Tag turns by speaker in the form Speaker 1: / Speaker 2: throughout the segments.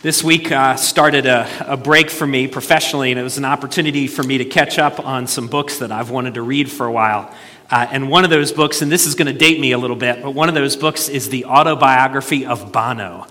Speaker 1: This week uh, started a, a, break for me professionally, and it was an opportunity for me to catch up on some books that I've wanted to read for a while. Uh, and one of those books, and this is going to date me a little bit, but one of those books is the autobiography of Bono.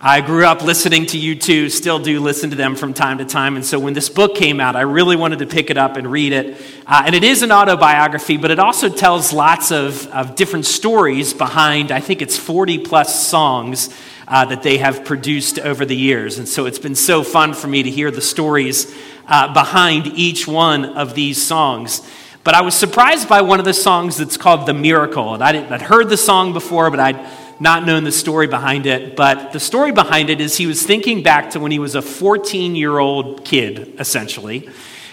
Speaker 1: I grew up listening to U2, still do listen to them from time to time. And so when this book came out, I really wanted to pick it up and read it. Uh, and it is an autobiography, but it also tells lots of, of different stories behind, I think it's 40 plus songs uh, that they have produced over the years. And so it's been so fun for me to hear the stories uh, behind each one of these songs. But I was surprised by one of the songs that's called The Miracle. And I would heard the song before, but I'd not known the story behind it. But the story behind it is he was thinking back to when he was a 14 year old kid, essentially.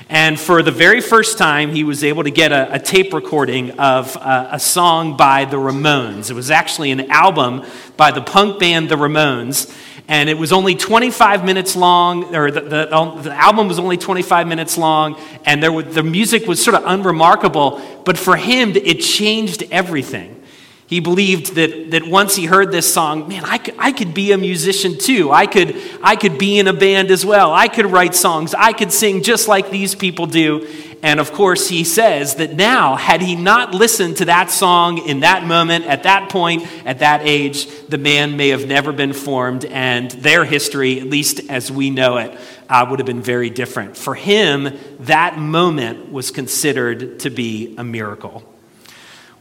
Speaker 1: And for the very first time, he was able to get a, a tape recording of a, a, song by the Ramones. It was actually an album by the punk band The Ramones. And it was only 25 minutes long, or the, the, the album was only 25 minutes long, and there the music was sort of unremarkable. But for him, it changed everything. He believed that, that once he heard this song, man, I could, I could be a musician too. I could, I could be in a band as well. I could write songs. I could sing just like these people do. And of course, he says that now, had he not listened to that song in that moment, at that point, at that age, the man may have never been formed, and their history, at least as we know it, uh, would have been very different. For him, that moment was considered to be a miracle.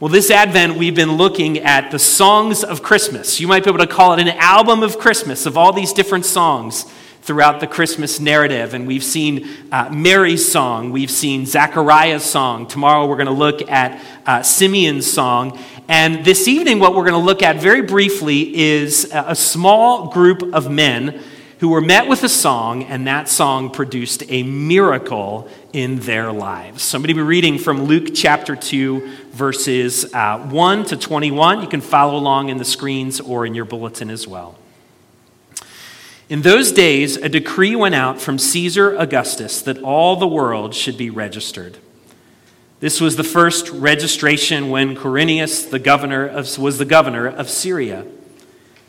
Speaker 1: Well, this Advent, we've been looking at the songs of Christmas. You might be able to call it an album of Christmas of all these different songs throughout the Christmas narrative. And we've seen uh, Mary's song, we've seen Zachariah's song. Tomorrow we're going to look at uh, Simeon's song. And this evening, what we're going to look at very briefly is a small group of men who were met with a song, and that song produced a miracle in their lives. Somebody be reading from Luke chapter 2, verses uh, 1 to 21. You can follow along in the screens or in your bulletin as well. In those days, a decree went out from Caesar Augustus that all the world should be registered. This was the first registration when Quirinius the governor of, was the governor of Syria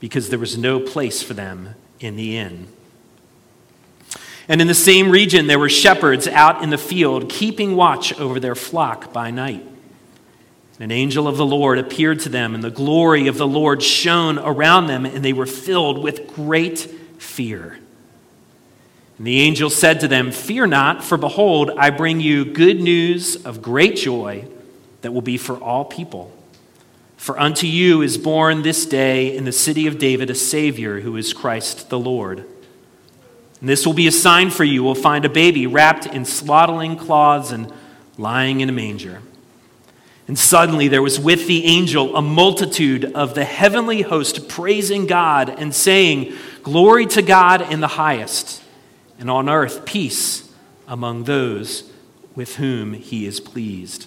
Speaker 1: because there was no place for them in the inn. And in the same region, there were shepherds out in the field, keeping watch over their flock by night. An angel of the Lord appeared to them, and the glory of the Lord shone around them, and they were filled with great fear. And the angel said to them, Fear not, for behold, I bring you good news of great joy that will be for all people. For unto you is born this day in the city of David a Savior who is Christ the Lord. And this will be a sign for you. You will find a baby wrapped in swaddling cloths and lying in a manger. And suddenly there was with the angel a multitude of the heavenly host praising God and saying, Glory to God in the highest, and on earth peace among those with whom he is pleased.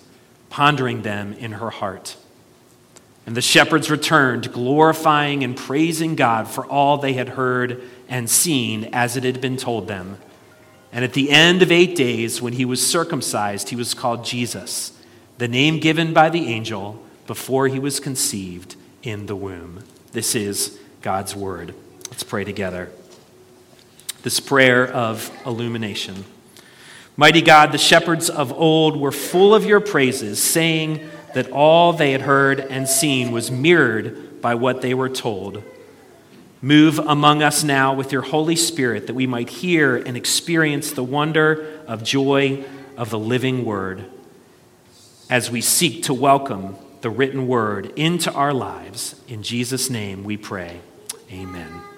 Speaker 1: pondering them in her heart. And the shepherds returned, glorifying and praising God for all they had heard and seen as it had been told them. And at the end of eight days, when he was circumcised, he was called Jesus, the name given by the angel before he was conceived in the womb. This is God's word. Let's pray together. This prayer of illumination. Mighty God, the shepherds of old were full of your praises, saying that all they had heard and seen was mirrored by what they were told. Move among us now with your Holy Spirit that we might hear and experience the wonder of joy of the living word as we seek to welcome the written word into our lives. In Jesus' name we pray. Amen.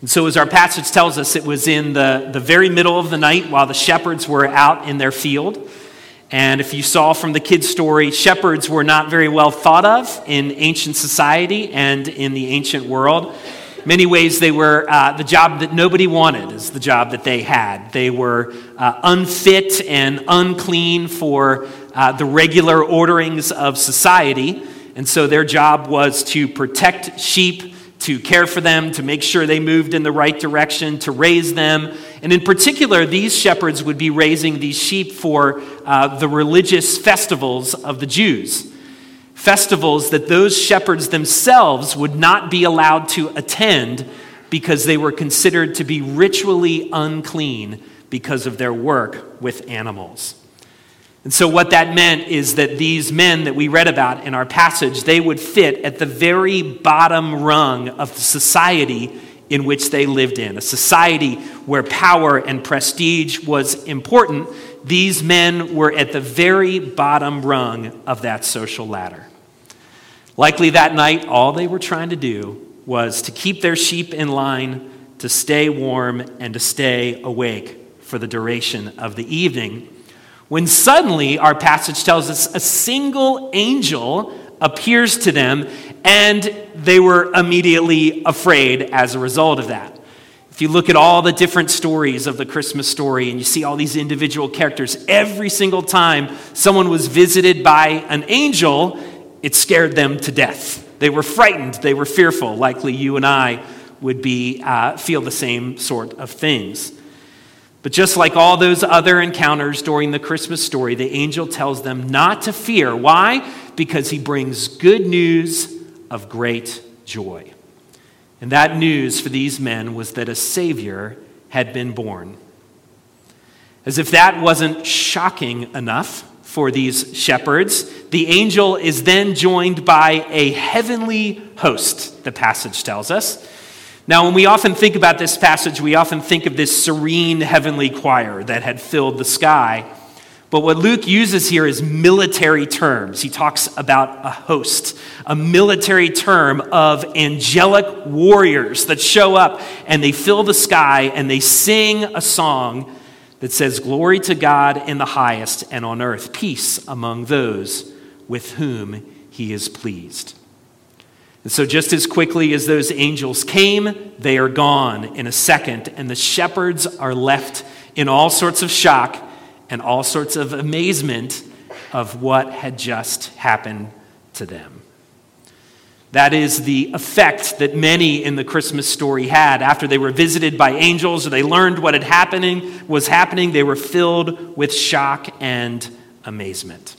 Speaker 1: And so, as our passage tells us, it was in the, the very middle of the night while the shepherds were out in their field. And if you saw from the kid's story, shepherds were not very well thought of in ancient society and in the ancient world. Many ways, they were uh, the job that nobody wanted, is the job that they had. They were uh, unfit and unclean for uh, the regular orderings of society. And so their job was to protect sheep to care for them, to make sure they moved in the right direction, to raise them. And in particular, these shepherds would be raising these sheep for uh, the religious festivals of the Jews. Festivals that those shepherds themselves would not be allowed to attend because they were considered to be ritually unclean because of their work with animals. And so, what that meant is that these men that we read about in our passage, they would fit at the very bottom rung of the society in which they lived in, a society where power and prestige was important. These men were at the very bottom rung of that social ladder. Likely that night, all they were trying to do was to keep their sheep in line, to stay warm, and to stay awake for the duration of the evening when suddenly, our passage tells us, a single angel appears to them, and they were immediately afraid as a result of that. If you look at all the different stories of the Christmas story and you see all these individual characters, every single time someone was visited by an angel, it scared them to death. They were frightened, they were fearful. Likely you and I would be, uh, feel the same sort of things. But just like all those other encounters during the Christmas story, the angel tells them not to fear. Why? Because he brings good news of great joy. And that news for these men was that a Savior had been born. As if that wasn't shocking enough for these shepherds, the angel is then joined by a heavenly host, the passage tells us. Now, when we often think about this passage, we often think of this serene heavenly choir that had filled the sky. But what Luke uses here is military terms. He talks about a host, a military term of angelic warriors that show up and they fill the sky and they sing a song that says, Glory to God in the highest, and on earth peace among those with whom he is pleased. And so, just as quickly as those angels came, they are gone in a second, and the shepherds are left in all sorts of shock and all sorts of amazement of what had just happened to them. That is the effect that many in the Christmas story had. After they were visited by angels or they learned what had happening was happening, they were filled with shock and amazement.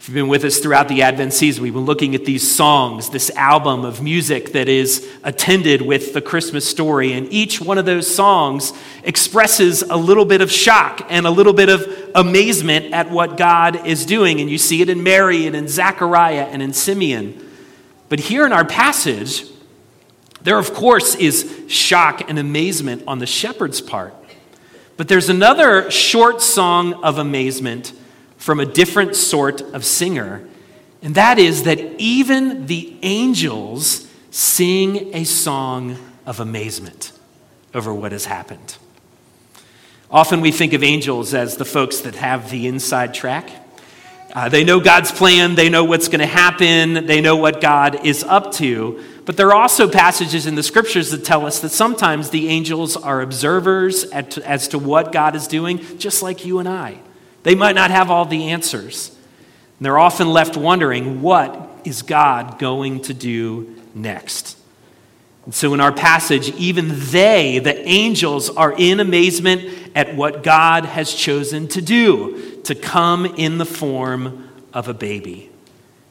Speaker 1: If you've been with us throughout the Advent season, we've been looking at these songs, this album of music that is attended with the Christmas story. And each one of those songs expresses a little bit of shock and a little bit of amazement at what God is doing. And you see it in Mary and in Zechariah and in Simeon. But here in our passage, there, of course, is shock and amazement on the shepherd's part. But there's another short song of amazement from a different sort of singer, and that is that even the angels sing a song of amazement over what has happened. Often we think of angels as the folks that have the inside track. Uh, they know God's plan, they know what's going to happen, they know what God is up to. But there are also passages in the scriptures that tell us that sometimes the angels are observers as to what God is doing, just like you and I. They might not have all the answers. And they're often left wondering, what is God going to do next? And so in our passage, even they, the angels, are in amazement at what God has chosen to do, to come in the form of a baby.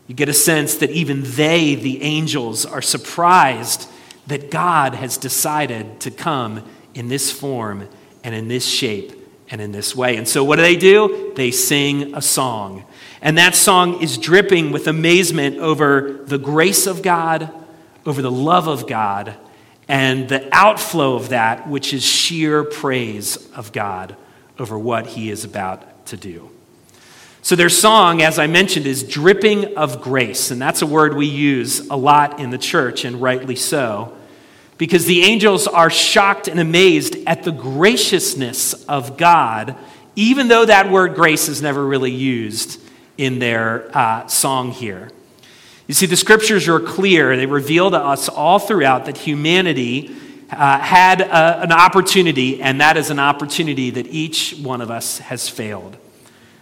Speaker 1: You get a sense that even they, the angels, are surprised that God has decided to come in this form and in this shape and in this way. And so, what do they do? They sing a song. And that song is dripping with amazement over the grace of God, over the love of God and the outflow of that, which is sheer praise of God over what he is about to do. So, their song, as I mentioned, is dripping of grace. And that's a word we use a lot in the church, and rightly so, because the angels are shocked and amazed at the graciousness of God, even though that word grace is never really used in their uh, song here. You see, the scriptures are clear. They reveal to us all throughout that humanity uh, had a, an opportunity, and that is an opportunity that each one of us has failed.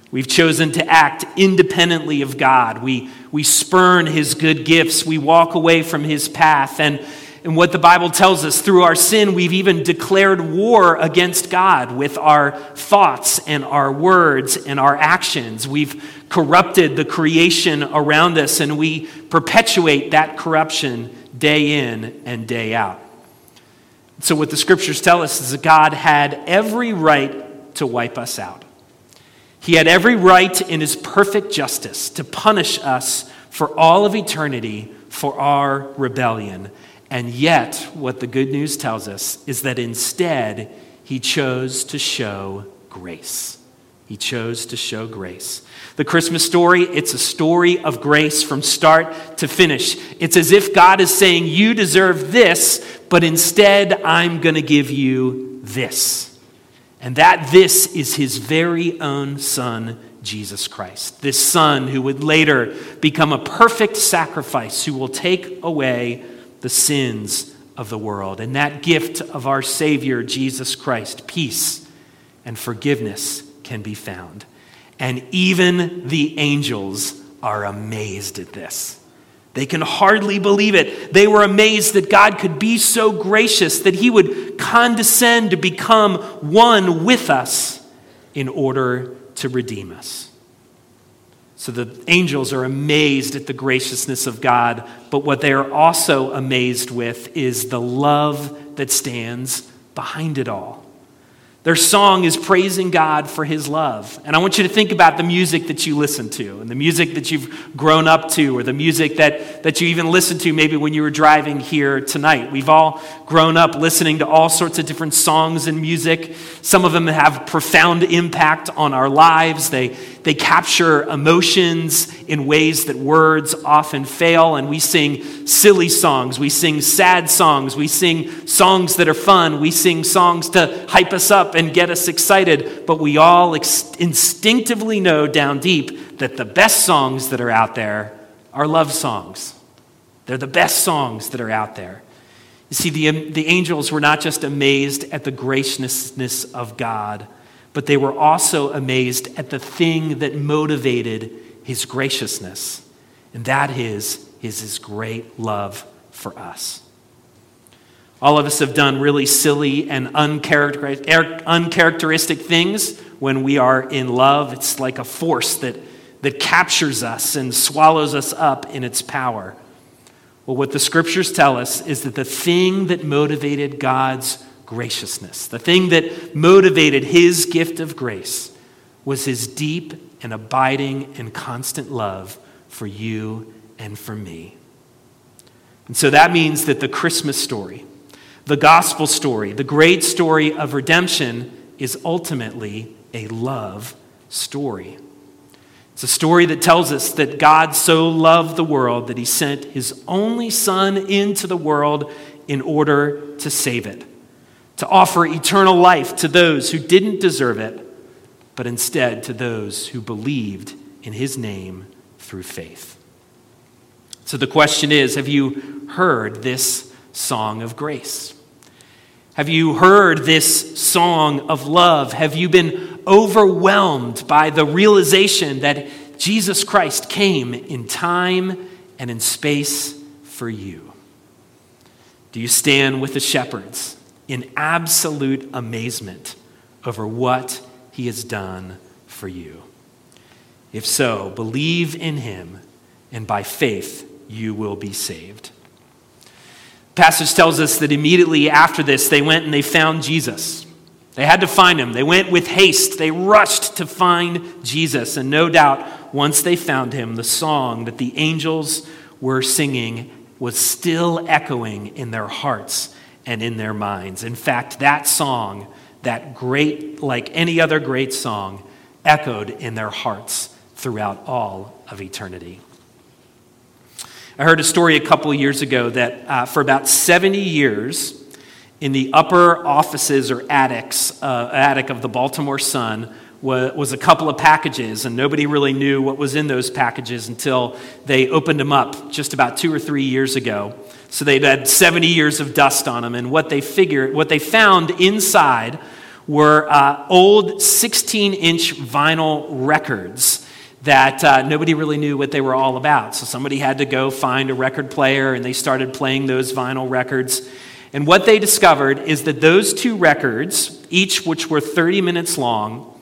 Speaker 1: We've chosen to act independently of God. We, we spurn his good gifts. We walk away from his path. And, and what the Bible tells us through our sin, we've even declared war against God with our thoughts and our words and our actions. We've corrupted the creation around us, and we perpetuate that corruption day in and day out. So, what the scriptures tell us is that God had every right to wipe us out. He had every right in his perfect justice to punish us for all of eternity for our rebellion. And yet, what the good news tells us is that instead, he chose to show grace. He chose to show grace. The Christmas story, it's a story of grace from start to finish. It's as if God is saying, You deserve this, but instead, I'm going to give you this. And that this is his very own Son, Jesus Christ. This Son who would later become a perfect sacrifice, who will take away the sins of the world. And that gift of our Savior, Jesus Christ, peace and forgiveness can be found. And even the angels are amazed at this. They can hardly believe it. They were amazed that God could be so gracious that he would condescend to become one with us in order to redeem us. So the angels are amazed at the graciousness of God, but what they are also amazed with is the love that stands behind it all. Their song is praising God for his love. And I want you to think about the music that you listen to and the music that you've grown up to or the music that, that you even listened to maybe when you were driving here tonight. We've all grown up listening to all sorts of different songs and music. Some of them have profound impact on our lives. They, they capture emotions in ways that words often fail, and we sing silly songs. We sing sad songs. We sing songs that are fun. We sing songs to hype us up and get us excited, but we all ex- instinctively know down deep that the best songs that are out there are love songs. They're the best songs that are out there. You see, the, the angels were not just amazed at the graciousness of God but they were also amazed at the thing that motivated his graciousness, and that is, is his great love for us. All of us have done really silly and uncharacteristic things when we are in love. It's like a force that, that captures us and swallows us up in its power. Well, what the scriptures tell us is that the thing that motivated God's graciousness. The thing that motivated his gift of grace was his deep and abiding and constant love for you and for me. And so that means that the Christmas story, the gospel story, the great story of redemption is ultimately a love story. It's a story that tells us that God so loved the world that he sent his only Son into the world in order to save it to offer eternal life to those who didn't deserve it, but instead to those who believed in his name through faith. So the question is have you heard this song of grace? Have you heard this song of love? Have you been overwhelmed by the realization that Jesus Christ came in time and in space for you? Do you stand with the shepherds in absolute amazement over what he has done for you. If so, believe in him, and by faith you will be saved. passage tells us that immediately after this, they went and they found Jesus. They had to find him. They went with haste. They rushed to find Jesus. And no doubt, once they found him, the song that the angels were singing was still echoing in their hearts and in their minds. In fact, that song, that great, like any other great song, echoed in their hearts throughout all of eternity. I heard a story a couple years ago that uh, for about 70 years, in the upper offices or attics, uh, attic of the Baltimore Sun, was, a couple of packages, and nobody really knew what was in those packages until they opened them up just about two or three years ago. So they'd had 70 years of dust on them, and what they figured, what they found inside were uh, old 16 inch vinyl records that uh, nobody really knew what they were all about. So somebody had to go find a record player, and they started playing those vinyl records. And what they discovered is that those two records, each which were 30 minutes long,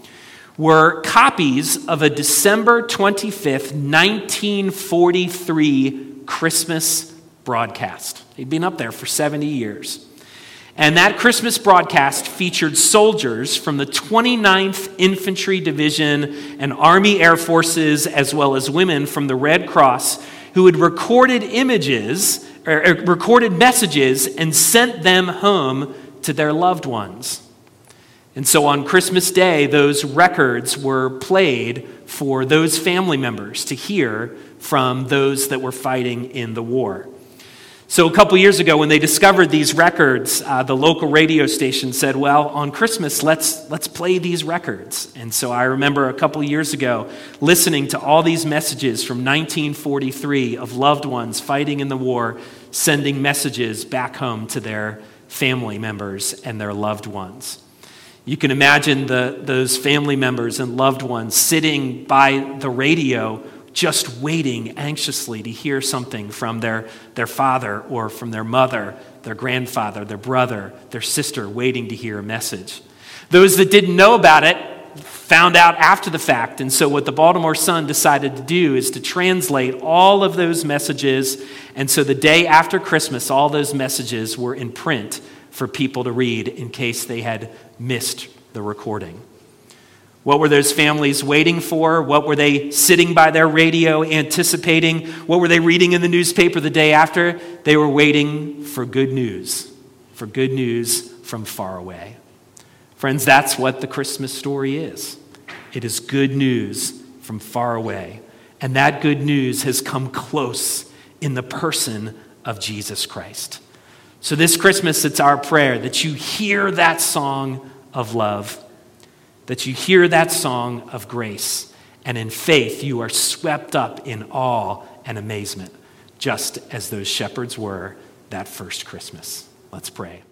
Speaker 1: were copies of a December 25th, 1943 Christmas broadcast. He'd been up there for 70 years. And that Christmas broadcast featured soldiers from the 29th Infantry Division and Army Air Forces, as well as women from the Red Cross, who had recorded images, or recorded messages, and sent them home to their loved ones. And so on Christmas Day, those records were played for those family members to hear from those that were fighting in the war. So, a couple years ago, when they discovered these records, uh, the local radio station said, Well, on Christmas, let's, let's play these records. And so I remember a couple years ago listening to all these messages from 1943 of loved ones fighting in the war, sending messages back home to their family members and their loved ones. You can imagine the, those family members and loved ones sitting by the radio just waiting anxiously to hear something from their, their father or from their mother, their grandfather, their brother, their sister, waiting to hear a message. Those that didn't know about it found out after the fact. And so, what the Baltimore Sun decided to do is to translate all of those messages. And so, the day after Christmas, all those messages were in print for people to read in case they had missed the recording. What were those families waiting for? What were they sitting by their radio anticipating? What were they reading in the newspaper the day after? They were waiting for good news, for good news from far away. Friends, that's what the Christmas story is. It is good news from far away. And that good news has come close in the person of Jesus Christ. So, this Christmas, it's our prayer that you hear that song of love, that you hear that song of grace, and in faith you are swept up in awe and amazement, just as those shepherds were that first Christmas. Let's pray.